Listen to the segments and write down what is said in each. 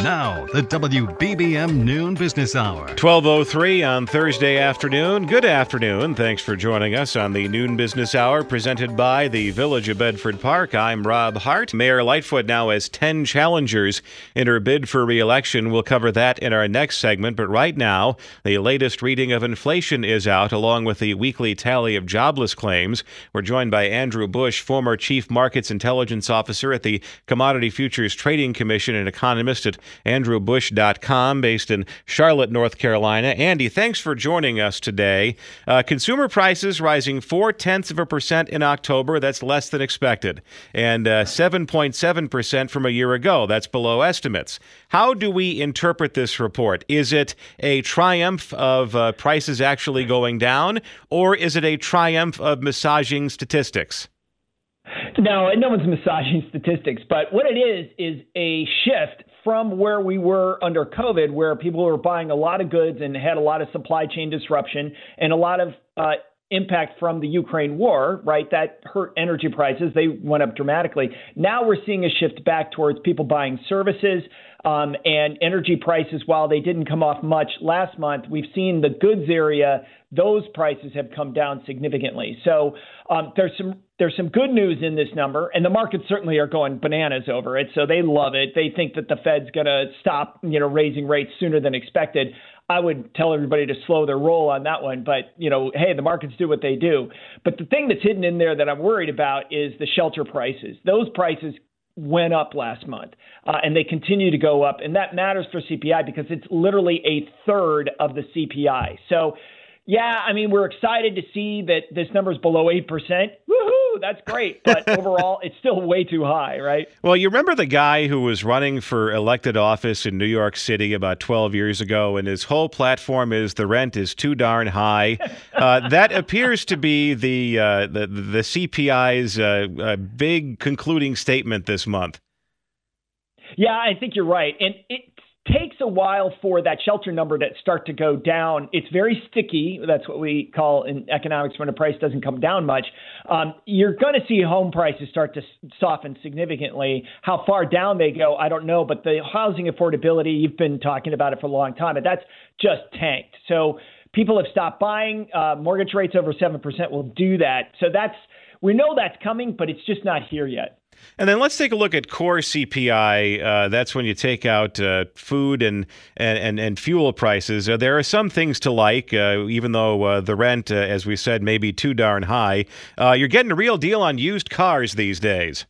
Now, the WBBM Noon Business Hour. 1203 on Thursday afternoon. Good afternoon. Thanks for joining us on the Noon Business Hour presented by the Village of Bedford Park. I'm Rob Hart. Mayor Lightfoot now has 10 challengers in her bid for re-election. We'll cover that in our next segment, but right now, the latest reading of inflation is out along with the weekly tally of jobless claims. We're joined by Andrew Busch, former Chief Markets Intelligence Officer at the Commodity Futures Trading Commission and economist at andrewbusch.com, based in Charlotte, North Carolina. Andy, thanks for joining us today. Uh, consumer prices rising four tenths of a percent in October. That's less than expected. And uh, 7.7% from a year ago. That's below estimates. How do we interpret this report? Is it a triumph of uh, prices actually going down, or is it a triumph of massaging statistics? No, no one's massaging statistics, but what it is is a shift from where we were under COVID, where people were buying a lot of goods and had a lot of supply chain disruption and a lot of uh, impact from the Ukraine war, right? That hurt energy prices. They went up dramatically. Now we're seeing a shift back towards people buying services um, and energy prices. While they didn't come off much last month, we've seen the goods area; those prices have come down significantly. So um, there's some there's some good news in this number, and the markets certainly are going bananas over it. So they love it. They think that the Fed's going to stop, you know, raising rates sooner than expected. I would tell everybody to slow their roll on that one. But, you know, hey, the markets do what they do. But the thing that's hidden in there that I'm worried about is the shelter prices. Those prices went up last month uh, and they continue to go up. And that matters for CPI because it's literally a third of the CPI. So, yeah, I mean, we're excited to see that this number is below 8%. Woohoo, that's great. But overall, it's still way too high, right? Well, you remember the guy who was running for elected office in New York City about 12 years ago, and his whole platform is the rent is too darn high. Uh, that appears to be the, uh, the, the CPI's uh, uh, big concluding statement this month. Yeah, I think you're right. And it takes a while for that shelter number to start to go down. It's very sticky. That's what we call in economics when a price doesn't come down much. Um, you're going to see home prices start to soften significantly. How far down they go, I don't know. But the housing affordability, you've been talking about it for a long time, and that's just tanked. So people have stopped buying. Uh, mortgage rates over 7% will do that. So that's, we know that's coming, but it's just not here yet. And then let's take a look at core CPI. Uh, that's when you take out uh, food and, and, and, fuel prices. Uh, there are some things to like, uh, even though uh, the rent, uh, as we said, may be too darn high. you're getting a real deal on used cars these days.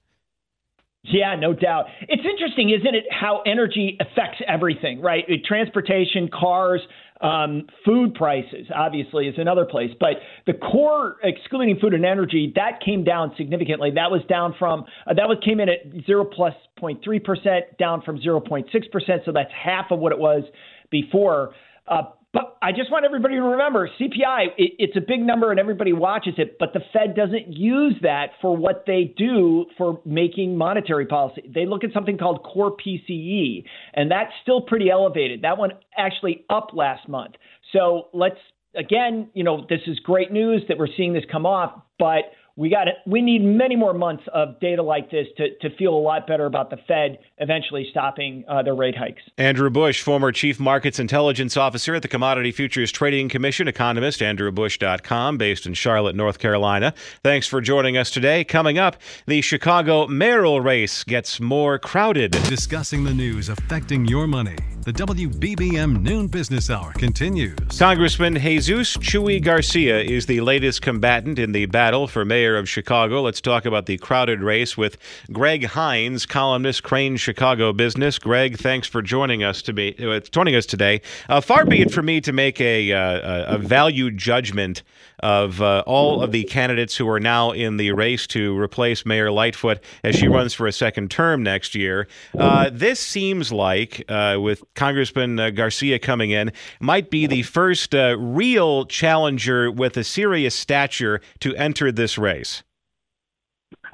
Yeah, no doubt. It's interesting, isn't it, how energy affects everything, right? Transportation, cars, um, food prices, obviously, is another place. But the core, excluding food and energy, that came down significantly. That was down from, uh, that was came in at 0 plus 0.3%, down from 0.6%. So that's half of what it was before. Uh, but I just want everybody to remember CPI, it, it's a big number and everybody watches it, but the Fed doesn't use that for what they do for making monetary policy. They look at something called core PCE, and that's still pretty elevated. That one actually up last month. So let's, again, you know, this is great news that we're seeing this come off, but we got it. We need many more months of data like this to, to feel a lot better about the Fed eventually stopping uh, their rate hikes. Andrew Busch, former Chief Markets Intelligence Officer at the Commodity Futures Trading Commission, economist, AndrewBusch.com, based in Charlotte, North Carolina. Thanks for joining us today. Coming up, the Chicago mayoral race gets more crowded. Discussing the news affecting your money. The WBBM Noon Business Hour continues. Congressman Jesus Chuy Garcia is the latest combatant in the battle for mayor of Chicago. Let's talk about the crowded race with Greg Hinz, columnist, Crain Chicago Business. Greg, thanks for joining us to be uh, joining us today. Uh, far be it for me to make a uh, a value judgment of uh, all of the candidates who are now in the race to replace Mayor Lightfoot as she runs for a second term next year. Uh, this seems like, uh, with Congressman uh, Garcia coming in, might be the first uh, real challenger with a serious stature to enter this race.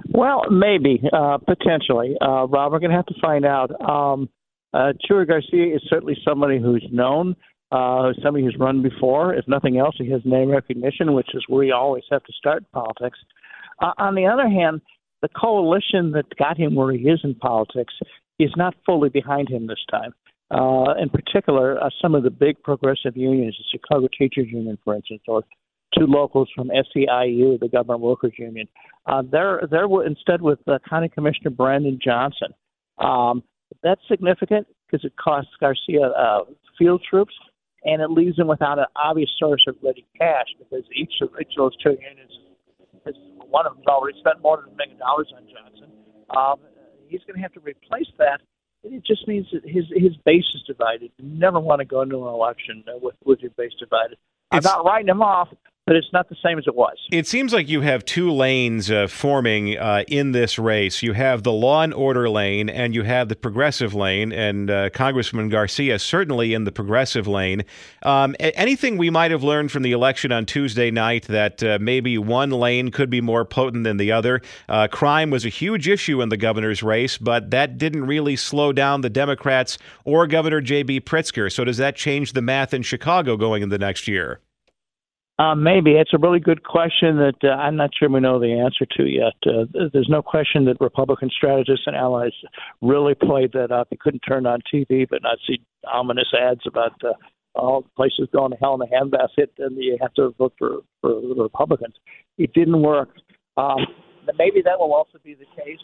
Well, maybe, uh, potentially. Rob, we're going to have to find out. Um, Garcia is certainly somebody who's known uh, somebody who's run before. If nothing else, he has name recognition, which is where you always have to start politics. Uh, on the other hand, the coalition that got him where he is in politics is not fully behind him this time. Uh, in particular, uh, some of the big progressive unions, the Chicago Teachers Union, for instance, or two locals from SEIU, the Government Workers Union, uh, they're they're instead with uh, County Commissioner Brandon Johnson. Um, that's significant because it costs Garcia uh, field troops and it leaves them without an obvious source of ready cash because each of, each of those two unions, is, one of them's already spent more than a million dollars on Johnson. Um, he's going to have to replace that. It just means that his his base is divided. You never want to go into an election with with your base divided. I'm not writing him off, but it's not the same as it was. It seems like you have two lanes uh, forming uh, in this race. You have the law and order lane, and you have the progressive lane. And uh, Congressman Garcia certainly in the progressive lane. Um, anything we might have learned from the election on Tuesday night that uh, maybe one lane could be more potent than the other? Uh, crime was a huge issue in the governor's race, but that didn't really slow down the Democrats or Governor J.B. Pritzker. So does that change the math in Chicago going in the next year? Uh, maybe it's a really good question that uh, I'm not sure we know the answer to yet. Uh, there's no question that Republican strategists and allies really played that up. You couldn't turn on TV but not see ominous ads about uh, all the places going to hell in a handbasket, and you have to vote for for the Republicans. It didn't work. Um, maybe that will also be the case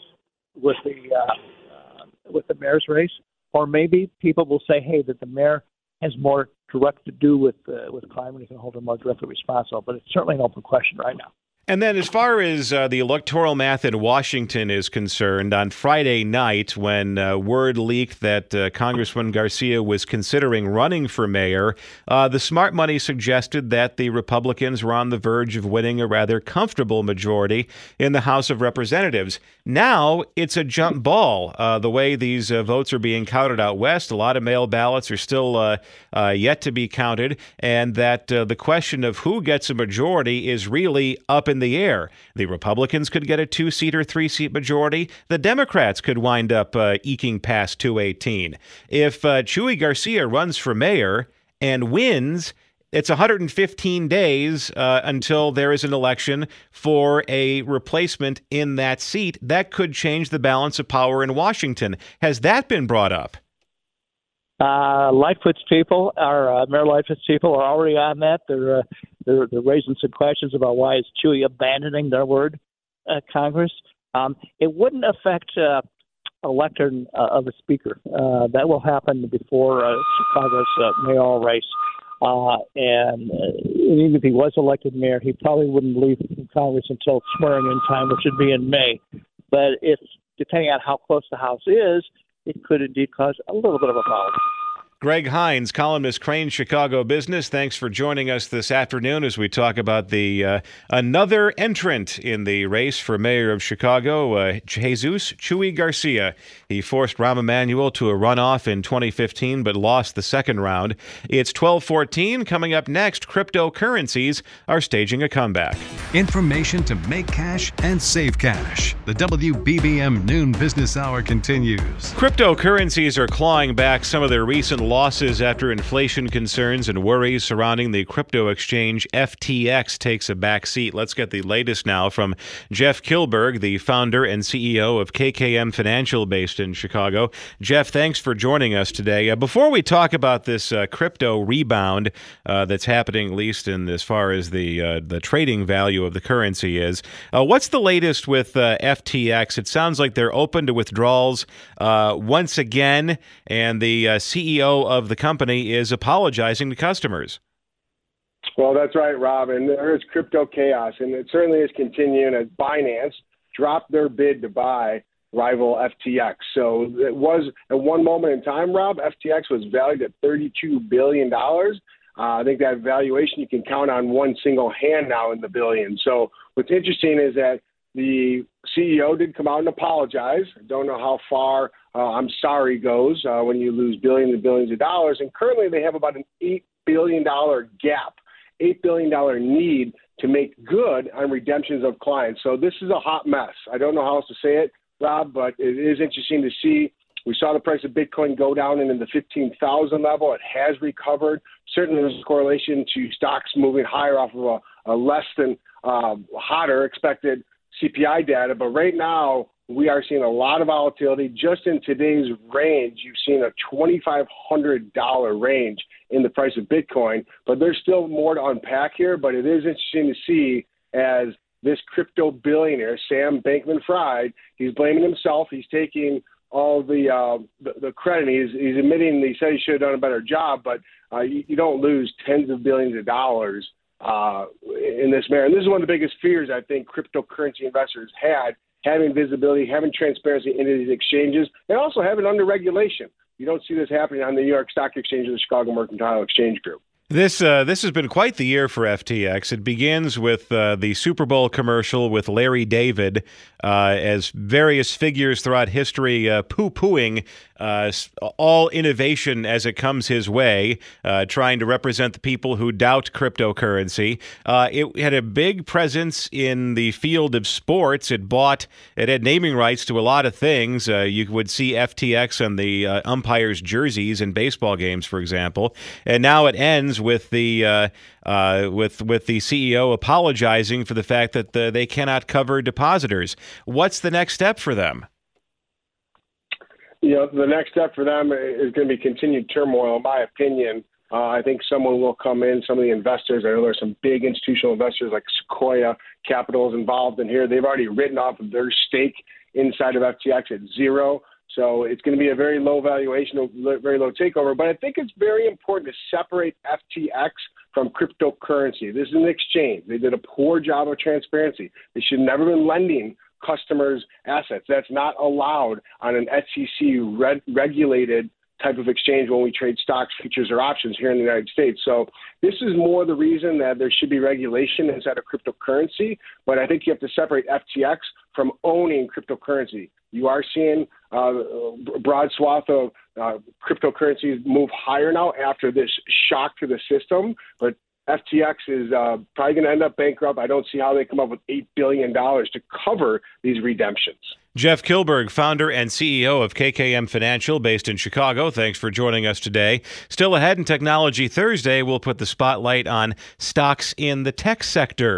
with the uh, uh, with the mayor's race, or maybe people will say, "Hey, that the mayor has more direct to do with uh, with crime and he can hold them more directly responsible. But it's certainly an open question right now. And then, as far as uh, the electoral math in Washington is concerned, on Friday night, when uh, word leaked that uh, Congressman Garcia was considering running for mayor, uh, the smart money suggested that the Republicans were on the verge of winning a rather comfortable majority in the House of Representatives. Now it's a jump ball. Uh, the way these uh, votes are being counted out west, a lot of mail ballots are still yet to be counted, and that the question of who gets a majority is really up in in the air. The Republicans could get a two seat or three seat majority. The Democrats could wind up uh, eking past 218. If uh, Chuy Garcia runs for mayor and wins, it's 115 days uh, until there is an election for a replacement in that seat. That could change the balance of power in Washington. Has that been brought up? Uh, Lightfoot's people, our uh, Mayor Lightfoot's people, are already on that. They're uh, they're, they're raising some questions about why is Chuy abandoning their word, uh, Congress. Um, it wouldn't affect uh, election uh, of a speaker. Uh, that will happen before uh, Chicago's uh, mayoral race. Uh, and uh, even if he was elected mayor, he probably wouldn't leave Congress until swearing in time, which would be in May. But if, depending on how close the House is, it could indeed cause a little bit of a problem. Greg Hinz, columnist, Crain Chicago Business. Thanks for joining us this afternoon as we talk about the uh, another entrant in the race for mayor of Chicago, uh, Jesus Chuy Garcia. He forced Rahm Emanuel to a runoff in 2015, but lost the second round. It's 12:14. Coming up next, cryptocurrencies are staging a comeback. Information to make cash and save cash. The WBBM Noon Business Hour continues. Cryptocurrencies are clawing back some of their recent losses after inflation concerns and worries surrounding the crypto exchange FTX takes a back seat. Let's get the latest now from Jeff Kilburg, the founder and CEO of KKM Financial based in Chicago. Jeff, thanks for joining us today. Uh, before we talk about this uh, crypto rebound uh, that's happening, at least in as far as the uh, the trading value of the currency is, uh, what's the latest with uh, FTX? It sounds like they're open to withdrawals once again, and the CEO of the company is apologizing to customers. Well, that's right, Rob. And there is crypto chaos, and it certainly is continuing as Binance dropped their bid to buy rival FTX. So it was at one moment in time, Rob, FTX was valued at $32 billion. Uh, I think that valuation you can count on one single hand now in the billion. So what's interesting is that the CEO did come out and apologize. I don't know how far uh, I'm sorry goes uh, when you lose billions and billions of dollars. And currently they have about an $8 billion gap, $8 billion need to make good on redemptions of clients. So this is a hot mess. I don't know how else to say it. Rob, but it is interesting to see. We saw the price of Bitcoin go down into the 15,000 level. It has recovered. Certainly, there's a correlation to stocks moving higher off of a, a less than uh, hotter expected CPI data. But right now, we are seeing a lot of volatility. Just in today's range, you've seen a $2,500 range in the price of Bitcoin. But there's still more to unpack here. But it is interesting to see as this crypto billionaire, Sam Bankman Fried, he's blaming himself. He's taking all the, uh, the, the credit. He's, he's admitting he said he should have done a better job, but uh, you, you don't lose tens of billions of dollars uh, in this manner. And this is one of the biggest fears I think cryptocurrency investors had having visibility, having transparency into these exchanges, and also having under regulation. You don't see this happening on the New York Stock Exchange or the Chicago Mercantile Exchange Group. This uh, this has been quite the year for FTX. It begins with uh, the Super Bowl commercial with Larry David, uh, as various figures throughout history uh, poo pooing uh, all innovation as it comes his way, uh, trying to represent the people who doubt cryptocurrency. it had a big presence in the field of sports. It bought it had naming rights to a lot of things. you would see FTX on the umpires' jerseys in baseball games, for example, and now it ends with the uh, uh, with with the CEO apologizing for the fact that the, they cannot cover depositors. What's the next step for them? You know, the next step for them is going to be continued turmoil, in my opinion. Uh, I think someone will come in. Some of the investors, I know there's some big institutional investors like Sequoia Capital is involved in here. They've already written off their stake inside of FTX at zero. So it's going to be a very low valuation, very low takeover. But I think it's very important to separate FTX from cryptocurrency. This is an exchange. They did a poor job of transparency. They should never been lending customers assets. That's not allowed on an SEC regulated type of exchange when we trade stocks, futures, or options here in the United States. So this is more the reason that there should be regulation inside of cryptocurrency. But I think you have to separate FTX from owning cryptocurrency. You are seeing uh, broad swath of uh, cryptocurrencies move higher now after this shock to the system, but FTX is uh, probably going to end up bankrupt. I don't see how they come up with $8 billion to cover these redemptions. Jeff Kilburg, founder and CEO of KKM Financial, based in Chicago. Thanks for joining us today. Still ahead in Technology Thursday, we'll put the spotlight on stocks in the tech sector.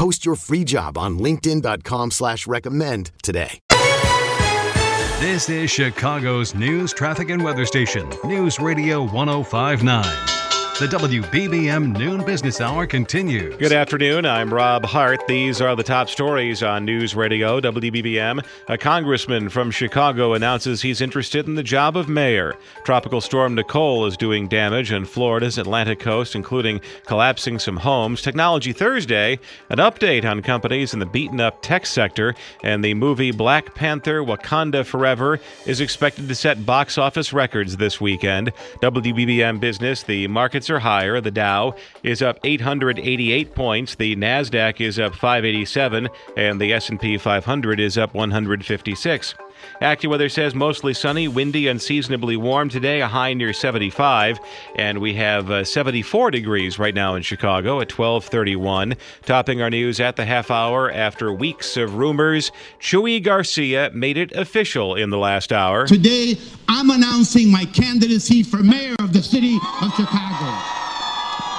Post your free job on LinkedIn.com slash recommend today. This is Chicago's news, traffic, and weather station. News Radio 1059. The WBBM Noon Business Hour continues. Good afternoon. I'm Rob Hart. These are the top stories on News Radio WBBM. A congressman from Chicago announces he's interested in the job of mayor. Tropical storm Nicole is doing damage on Florida's Atlantic coast, including collapsing some homes. Technology Thursday, an update on companies in the beaten up tech sector, and the movie Black Panther Wakanda Forever is expected to set box office records this weekend. WBBM Business, the markets higher. The Dow is up 888 points, the Nasdaq is up 587, and the S&P 500 is up 156. AccuWeather says mostly sunny, windy, unseasonably warm today, a high near 75, and we have uh, 74 degrees right now in Chicago at 12:31. Topping our news at the half hour after weeks of rumors, Chuy Garcia made it official in the last hour. Today, I'm announcing my candidacy for mayor of the city of Chicago.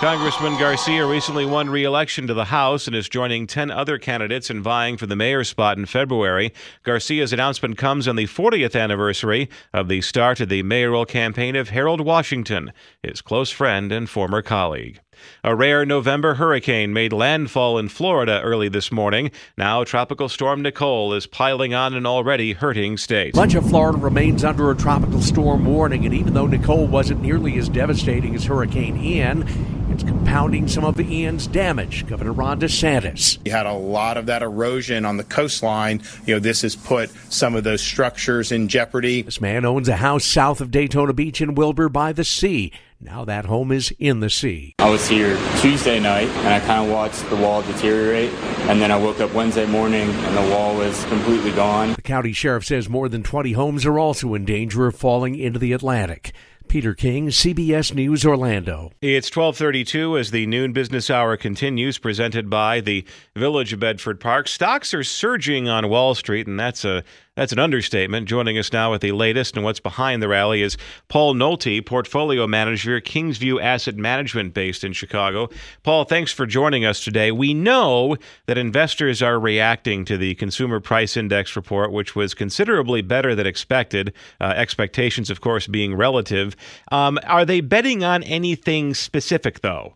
Congressman Garcia recently won re election to the House and is joining 10 other candidates in vying for the mayor spot in February. Garcia's announcement comes on the 40th anniversary of the start of the mayoral campaign of Harold Washington, his close friend and former colleague. A rare November hurricane made landfall in Florida early this morning. Now, Tropical Storm Nicole is piling on an already hurting state. Much of Florida remains under a tropical storm warning, and even though Nicole wasn't nearly as devastating as Hurricane Ian, it's compounding some of Ian's damage. Governor Ron DeSantis. You had a lot of that erosion on the coastline. You know, this has put some of those structures in jeopardy. This man owns a house south of Daytona Beach in Wilbur by the sea. Now that home is in the sea. I was here Tuesday night and I kind of watched the wall deteriorate. And then I woke up Wednesday morning and the wall was completely gone. The county sheriff says more than 20 homes are also in danger of falling into the Atlantic. Peter King, CBS News Orlando. It's 12:32 as the noon business hour continues presented by the Village of Bedford Park. Stocks are surging on Wall Street and that's a that's an understatement. Joining us now with the latest and what's behind the rally is Paul Nolte, portfolio manager, Kingsview Asset Management based in Chicago. Paul, thanks for joining us today. We know that investors are reacting to the Consumer Price Index report, which was considerably better than expected, uh, expectations, of course, being relative. Um, are they betting on anything specific, though?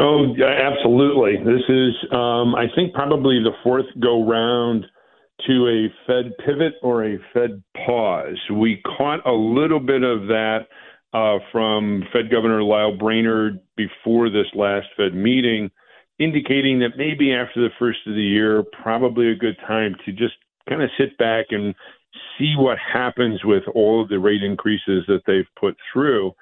Oh, absolutely. This is, um, I think, probably the fourth go round to a Fed pivot or a Fed pause. We caught a little bit of that uh, from Fed Governor Lael Brainard before this last Fed meeting, indicating that maybe after the first of the year, probably a good time to just kind of sit back and see what happens with all of the rate increases that they've put through.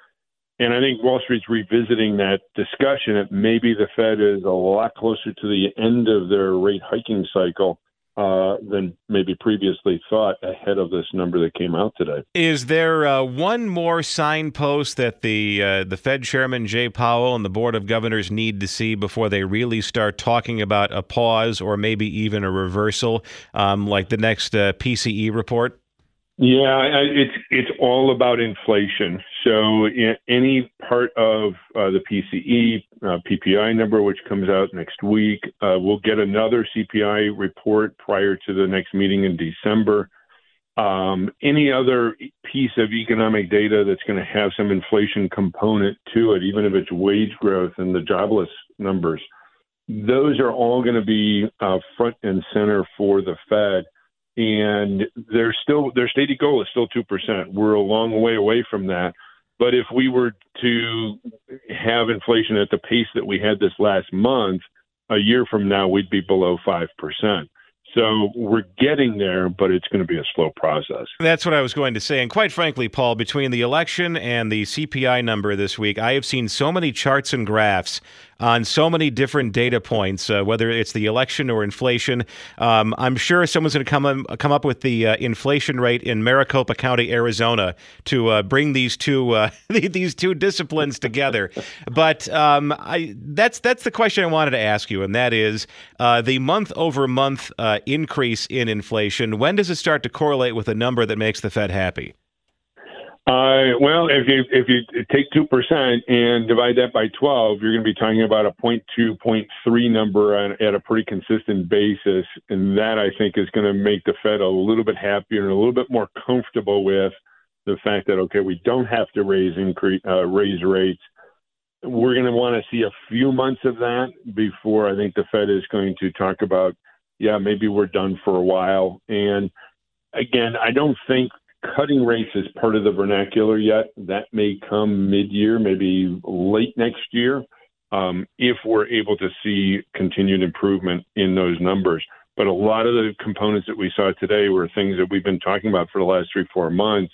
And I think Wall Street's revisiting that discussion that maybe the Fed is a lot closer to the end of their rate hiking cycle uh, than maybe previously thought ahead of this number that came out today. Is there uh, one more signpost that the uh, the Fed Chairman Jay Powell and the Board of Governors need to see before they really start talking about a pause or maybe even a reversal, um, like the next uh, PCE report? Yeah, it's it's all about inflation. So any part of uh, the PCE uh, PPI number, which comes out next week, uh, we'll get another CPI report prior to the next meeting in December. Um, any other piece of economic data that's going to have some inflation component to it, even if it's wage growth and the jobless numbers, those are all going to be uh, front and center for the Fed and they're still their stated goal is still two percent. We're a long way away from that. But if we were to have inflation at the pace that we had this last month, a year from now we'd be below five percent. So we're getting there, but it's going to be a slow process. That's what I was going to say. And quite frankly, Paul, between the election and the CPI number this week, I have seen so many charts and graphs on so many different data points, uh, whether it's the election or inflation. Um, I'm sure someone's going to come come up with the uh, inflation rate in Maricopa County, Arizona, to uh, bring these two uh, these two disciplines together. But um, I, that's that's the question I wanted to ask you, and that is uh, the month over month uh, increase in inflation. When does it start to correlate with a number that makes the Fed happy? Uh, well, if you if you take two percent and divide that by twelve, you're going to be talking about a point two, point three number on, at a pretty consistent basis, and that I think is going to make the Fed a little bit happier and a little bit more comfortable with the fact that okay, we don't have to raise increase uh, raise rates. We're going to want to see a few months of that before I think the Fed is going to talk about, yeah, maybe we're done for a while. And again, I don't think cutting rates is part of the vernacular yet. That may come mid year, maybe late next year, um, if we're able to see continued improvement in those numbers. But a lot of the components that we saw today were things that we've been talking about for the last three, four months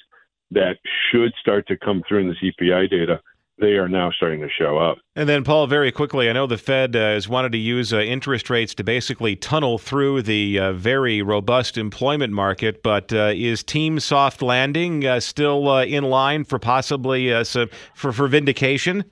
that should start to come through in the CPI data they are now starting to show up. And then, Paul, very quickly, I know the Fed uh, has wanted to use uh, interest rates to basically tunnel through the uh, very robust employment market, but uh, is Team Soft Landing uh, still uh, in line for possibly so for, for vindication?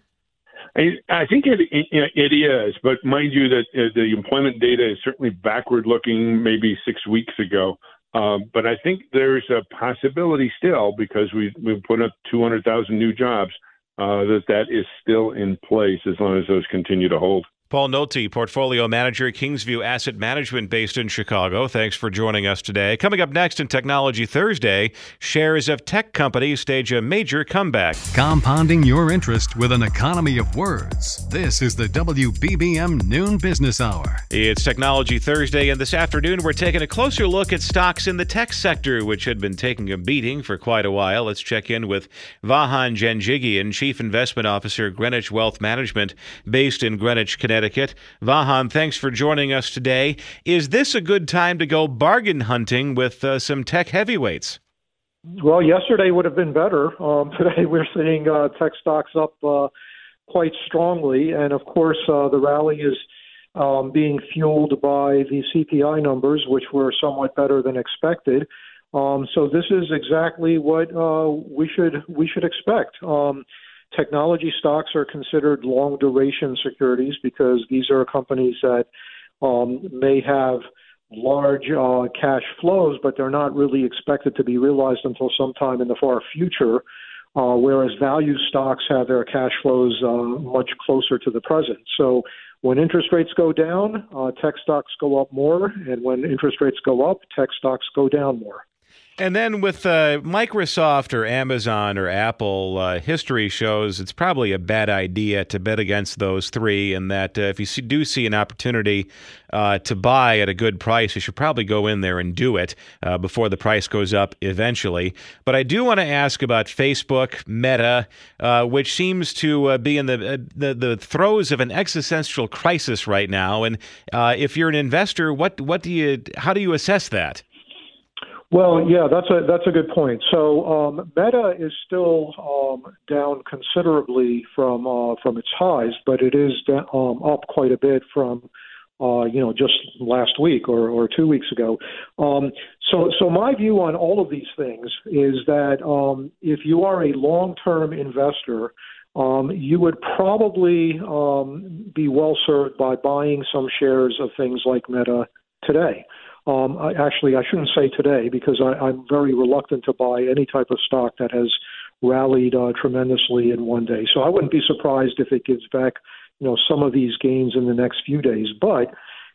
I, I think it, it, it is, but mind you that the employment data is certainly backward looking, maybe six weeks ago. Um, but I think there's a possibility still because we, we've put up 200,000 new jobs uh, that that is still in place as long as those continue to hold. Paul Nolte, portfolio manager, Kingsview Asset Management based in Chicago. Thanks for joining us today. Coming up next in Technology Thursday, shares of tech companies stage a major comeback. Compounding your interest with an economy of words. This is the WBBM Noon Business Hour. It's Technology Thursday, and this afternoon we're taking a closer look at stocks in the tech sector, which had been taking a beating for quite a while. Let's check in with Vahan Janjigian, Chief Investment Officer, Greenwich Wealth Management, based in Greenwich, Connecticut. Connecticut. Vahan, thanks for joining us today. Is this a good time to go bargain hunting with uh, some tech heavyweights? Well, yesterday would have been better. Um, today we're seeing uh, tech stocks up uh, quite strongly, and of course uh, the rally is um, being fueled by the CPI numbers, which were somewhat better than expected. Um, so this is exactly what uh, we should we should expect. Technology stocks are considered long duration securities because these are companies that um, may have large uh, cash flows, but they're not really expected to be realized until sometime in the far future. Uh, whereas value stocks have their cash flows uh, much closer to the present. So when interest rates go down, uh, tech stocks go up more, and when interest rates go up, tech stocks go down more. And then with uh, Microsoft or Amazon or Apple, uh, history shows it's probably a bad idea to bet against those three, and that uh, if you see, do see an opportunity uh, to buy at a good price, you should probably go in there and do it uh, before the price goes up eventually. But I do want to ask about Facebook, Meta, uh, which seems to be in the, the, the throes of an existential crisis right now. And if you're an investor, what what do you how do you assess that? Well, yeah, that's a that's a good point. So um, Meta is still um, down considerably from uh, from its highs, but it is um, up quite a bit from uh, you know just last week or, or two weeks ago. Um, so so my view on all of these things is that um, if you are a long term investor. Um, you would probably um, be well served by buying some shares of things like Meta today. Um, I, actually, I shouldn't say today because I, I'm very reluctant to buy any type of stock that has rallied uh, tremendously in one day. So I wouldn't be surprised if it gives back, you know, some of these gains in the next few days. But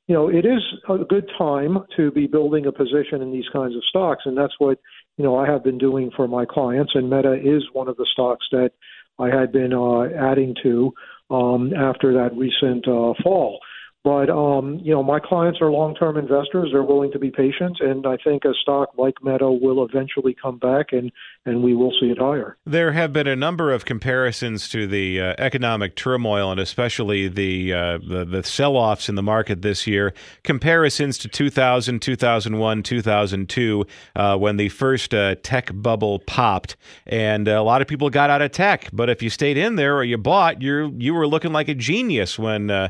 you know, it is a good time to be building a position in these kinds of stocks, and that's what you know I have been doing for my clients. And Meta is one of the stocks that I had been uh, adding to um, after that recent uh, fall. But um, you know, my clients are long-term investors; they're willing to be patient, and I think a stock like Meta will eventually come back, and and we will see it higher. There have been a number of comparisons to the uh, economic turmoil, and especially the, uh, the the sell-offs in the market this year. Comparisons to 2000, 2001, 2002, uh, when the first uh, tech bubble popped, and a lot of people got out of tech. But if you stayed in there or you bought, you you were looking like a genius when uh,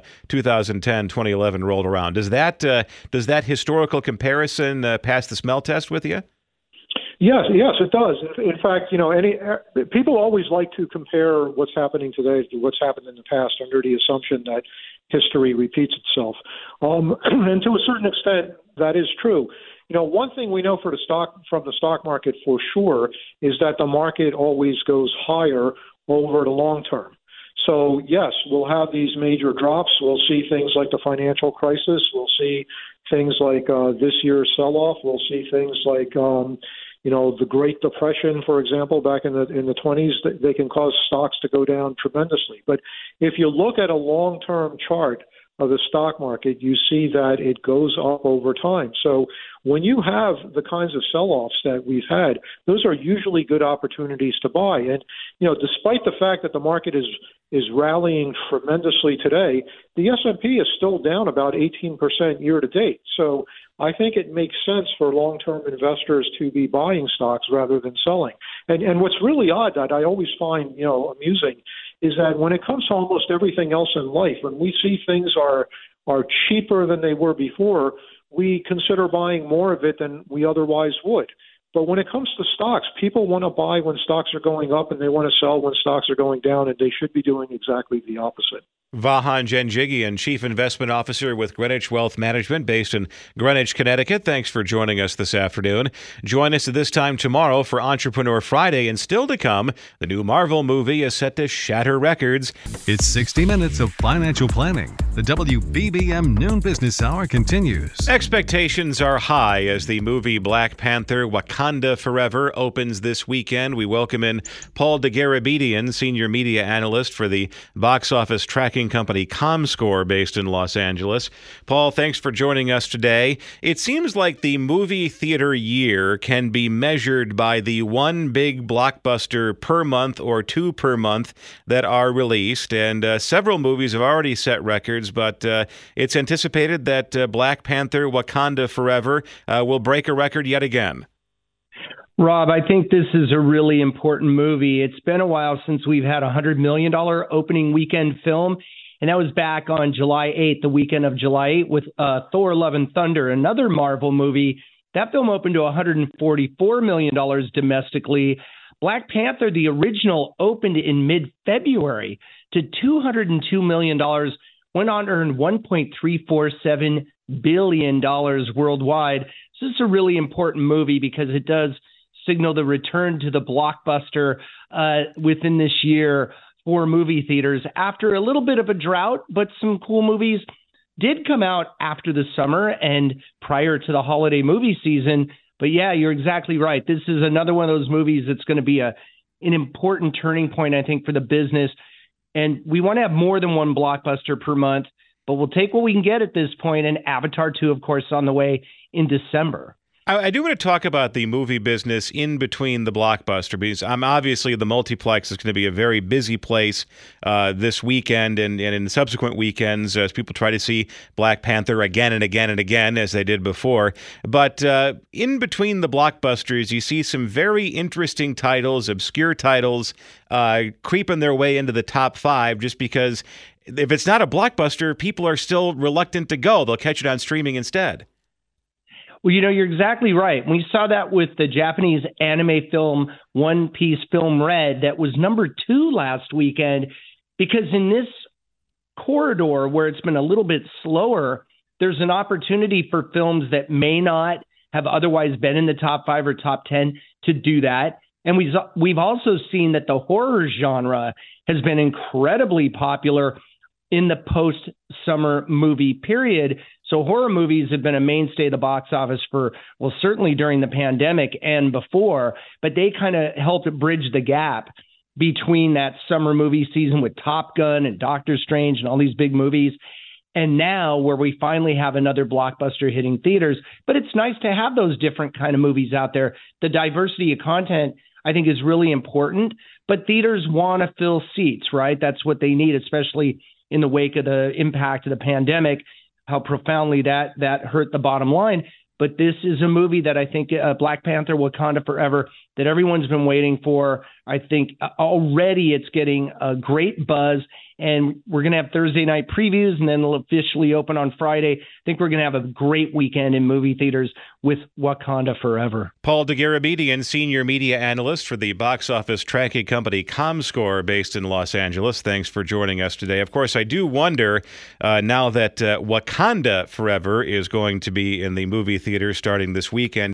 2010 2011 rolled around. Does that uh, does that historical comparison uh, pass the smell test with you? Yes, yes, it does. In fact, you know, any uh, people always like to compare what's happening today to what's happened in the past under the assumption that history repeats itself. Um, and to a certain extent, that is true. You know, one thing we know for the stock from the stock market for sure is that the market always goes higher over the long term. So, yes, we'll have these major drops. We'll see things like the financial crisis. We'll see things like uh, this year's sell off. We'll see things like, um, you know, the Great Depression, for example, back in the in the 20s. They can cause stocks to go down tremendously. But if you look at a long term chart, of the stock market, you see that it goes up over time. So when you have the kinds of sell-offs that we've had, those are usually good opportunities to buy. And you know, despite the fact that the market is is rallying tremendously today, the S&P is still down about 18% year to date. So I think it makes sense for long-term investors to be buying stocks rather than selling. And and what's really odd that I always find, you know, amusing is that when it comes to almost everything else in life, when we see things are are cheaper than they were before, we consider buying more of it than we otherwise would. But when it comes to stocks, people want to buy when stocks are going up and they want to sell when stocks are going down, and they should be doing exactly the opposite. Vahan Janjigian, Chief Investment Officer with Greenwich Wealth Management, based in Greenwich, Connecticut. Thanks for joining us this afternoon. Join us at this time tomorrow for Entrepreneur Friday, and still to come, the new Marvel movie is set to shatter records. It's 60 minutes of financial planning. The WBBM Noon Business Hour continues. Expectations are high as the movie Black Panther Wakanda Forever opens this weekend. We welcome in Paul Dergarabedian, Senior Media Analyst for the box office tracking company ComScore based in Los Angeles. Paul, thanks for joining us today. It seems like the movie theater year can be measured by the one big blockbuster per month or two per month that are released, and uh, several movies have already set records, but uh, it's anticipated that uh, Black Panther Wakanda Forever uh, will break a record yet again. Rob, I think this is a really important movie. It's been a while since we've had a $100 million opening weekend film, and that was back on July 8th, the weekend of July 8th, with uh, Thor Love and Thunder, another Marvel movie. That film opened to $144 million domestically. Black Panther, the original, opened in mid February to $202 million, went on to earn $1.347 billion worldwide. So this is a really important movie because it does signal the return to the blockbuster uh, within this year for movie theaters after a little bit of a drought, but some cool movies did come out after the summer and prior to the holiday movie season. But yeah, you're exactly right. This is another one of those movies that's going to be a an important turning point, I think, for the business. And we want to have more than one blockbuster per month, but we'll take what we can get at this point. And Avatar 2, of course, on the way in December. I, I, do want to talk about the movie business in between the blockbuster because I'm obviously the multiplex is going to be a very busy place uh, this weekend and, and in subsequent weekends as people try to see Black Panther again and again and again as they did before. But uh, in between the blockbusters, you see some very interesting titles, obscure titles, uh, creeping their way into the top five just because if it's not a blockbuster, people are still reluctant to go. They'll catch it on streaming instead. Well, you know, you're exactly right. We saw that with the Japanese anime film One Piece Film Red, that was number two last weekend, because in this corridor where it's been a little bit slower, there's an opportunity for films that may not have otherwise been in the top five or top 10 to do that. And we've, we've also seen that the horror genre has been incredibly popular in the post summer movie period. So horror movies have been a mainstay of the box office for, well, certainly during the pandemic and before, but they kind of helped bridge the gap between that summer movie season with Top Gun and Doctor Strange and all these big movies. And now where we finally have another blockbuster hitting theaters, but it's nice to have those different kind of movies out there. The diversity of content, I think, is really important. But theaters want to fill seats, right? That's what they need, especially in the wake of the impact of the pandemic how profoundly that that hurt the bottom line. But this is a movie that I think uh, Black Panther Wakanda Forever that everyone's been waiting for. I think uh, already it's getting a great buzz and we're going to have Thursday night previews, and then it'll officially open on Friday. I think we're going to have a great weekend in movie theaters with Wakanda Forever. Paul Dergarabedian, senior media analyst for the box office tracking company ComScore, based in Los Angeles. Thanks for joining us today. Of course, I do wonder uh, now that uh, Wakanda Forever is going to be in the movie theaters starting this weekend.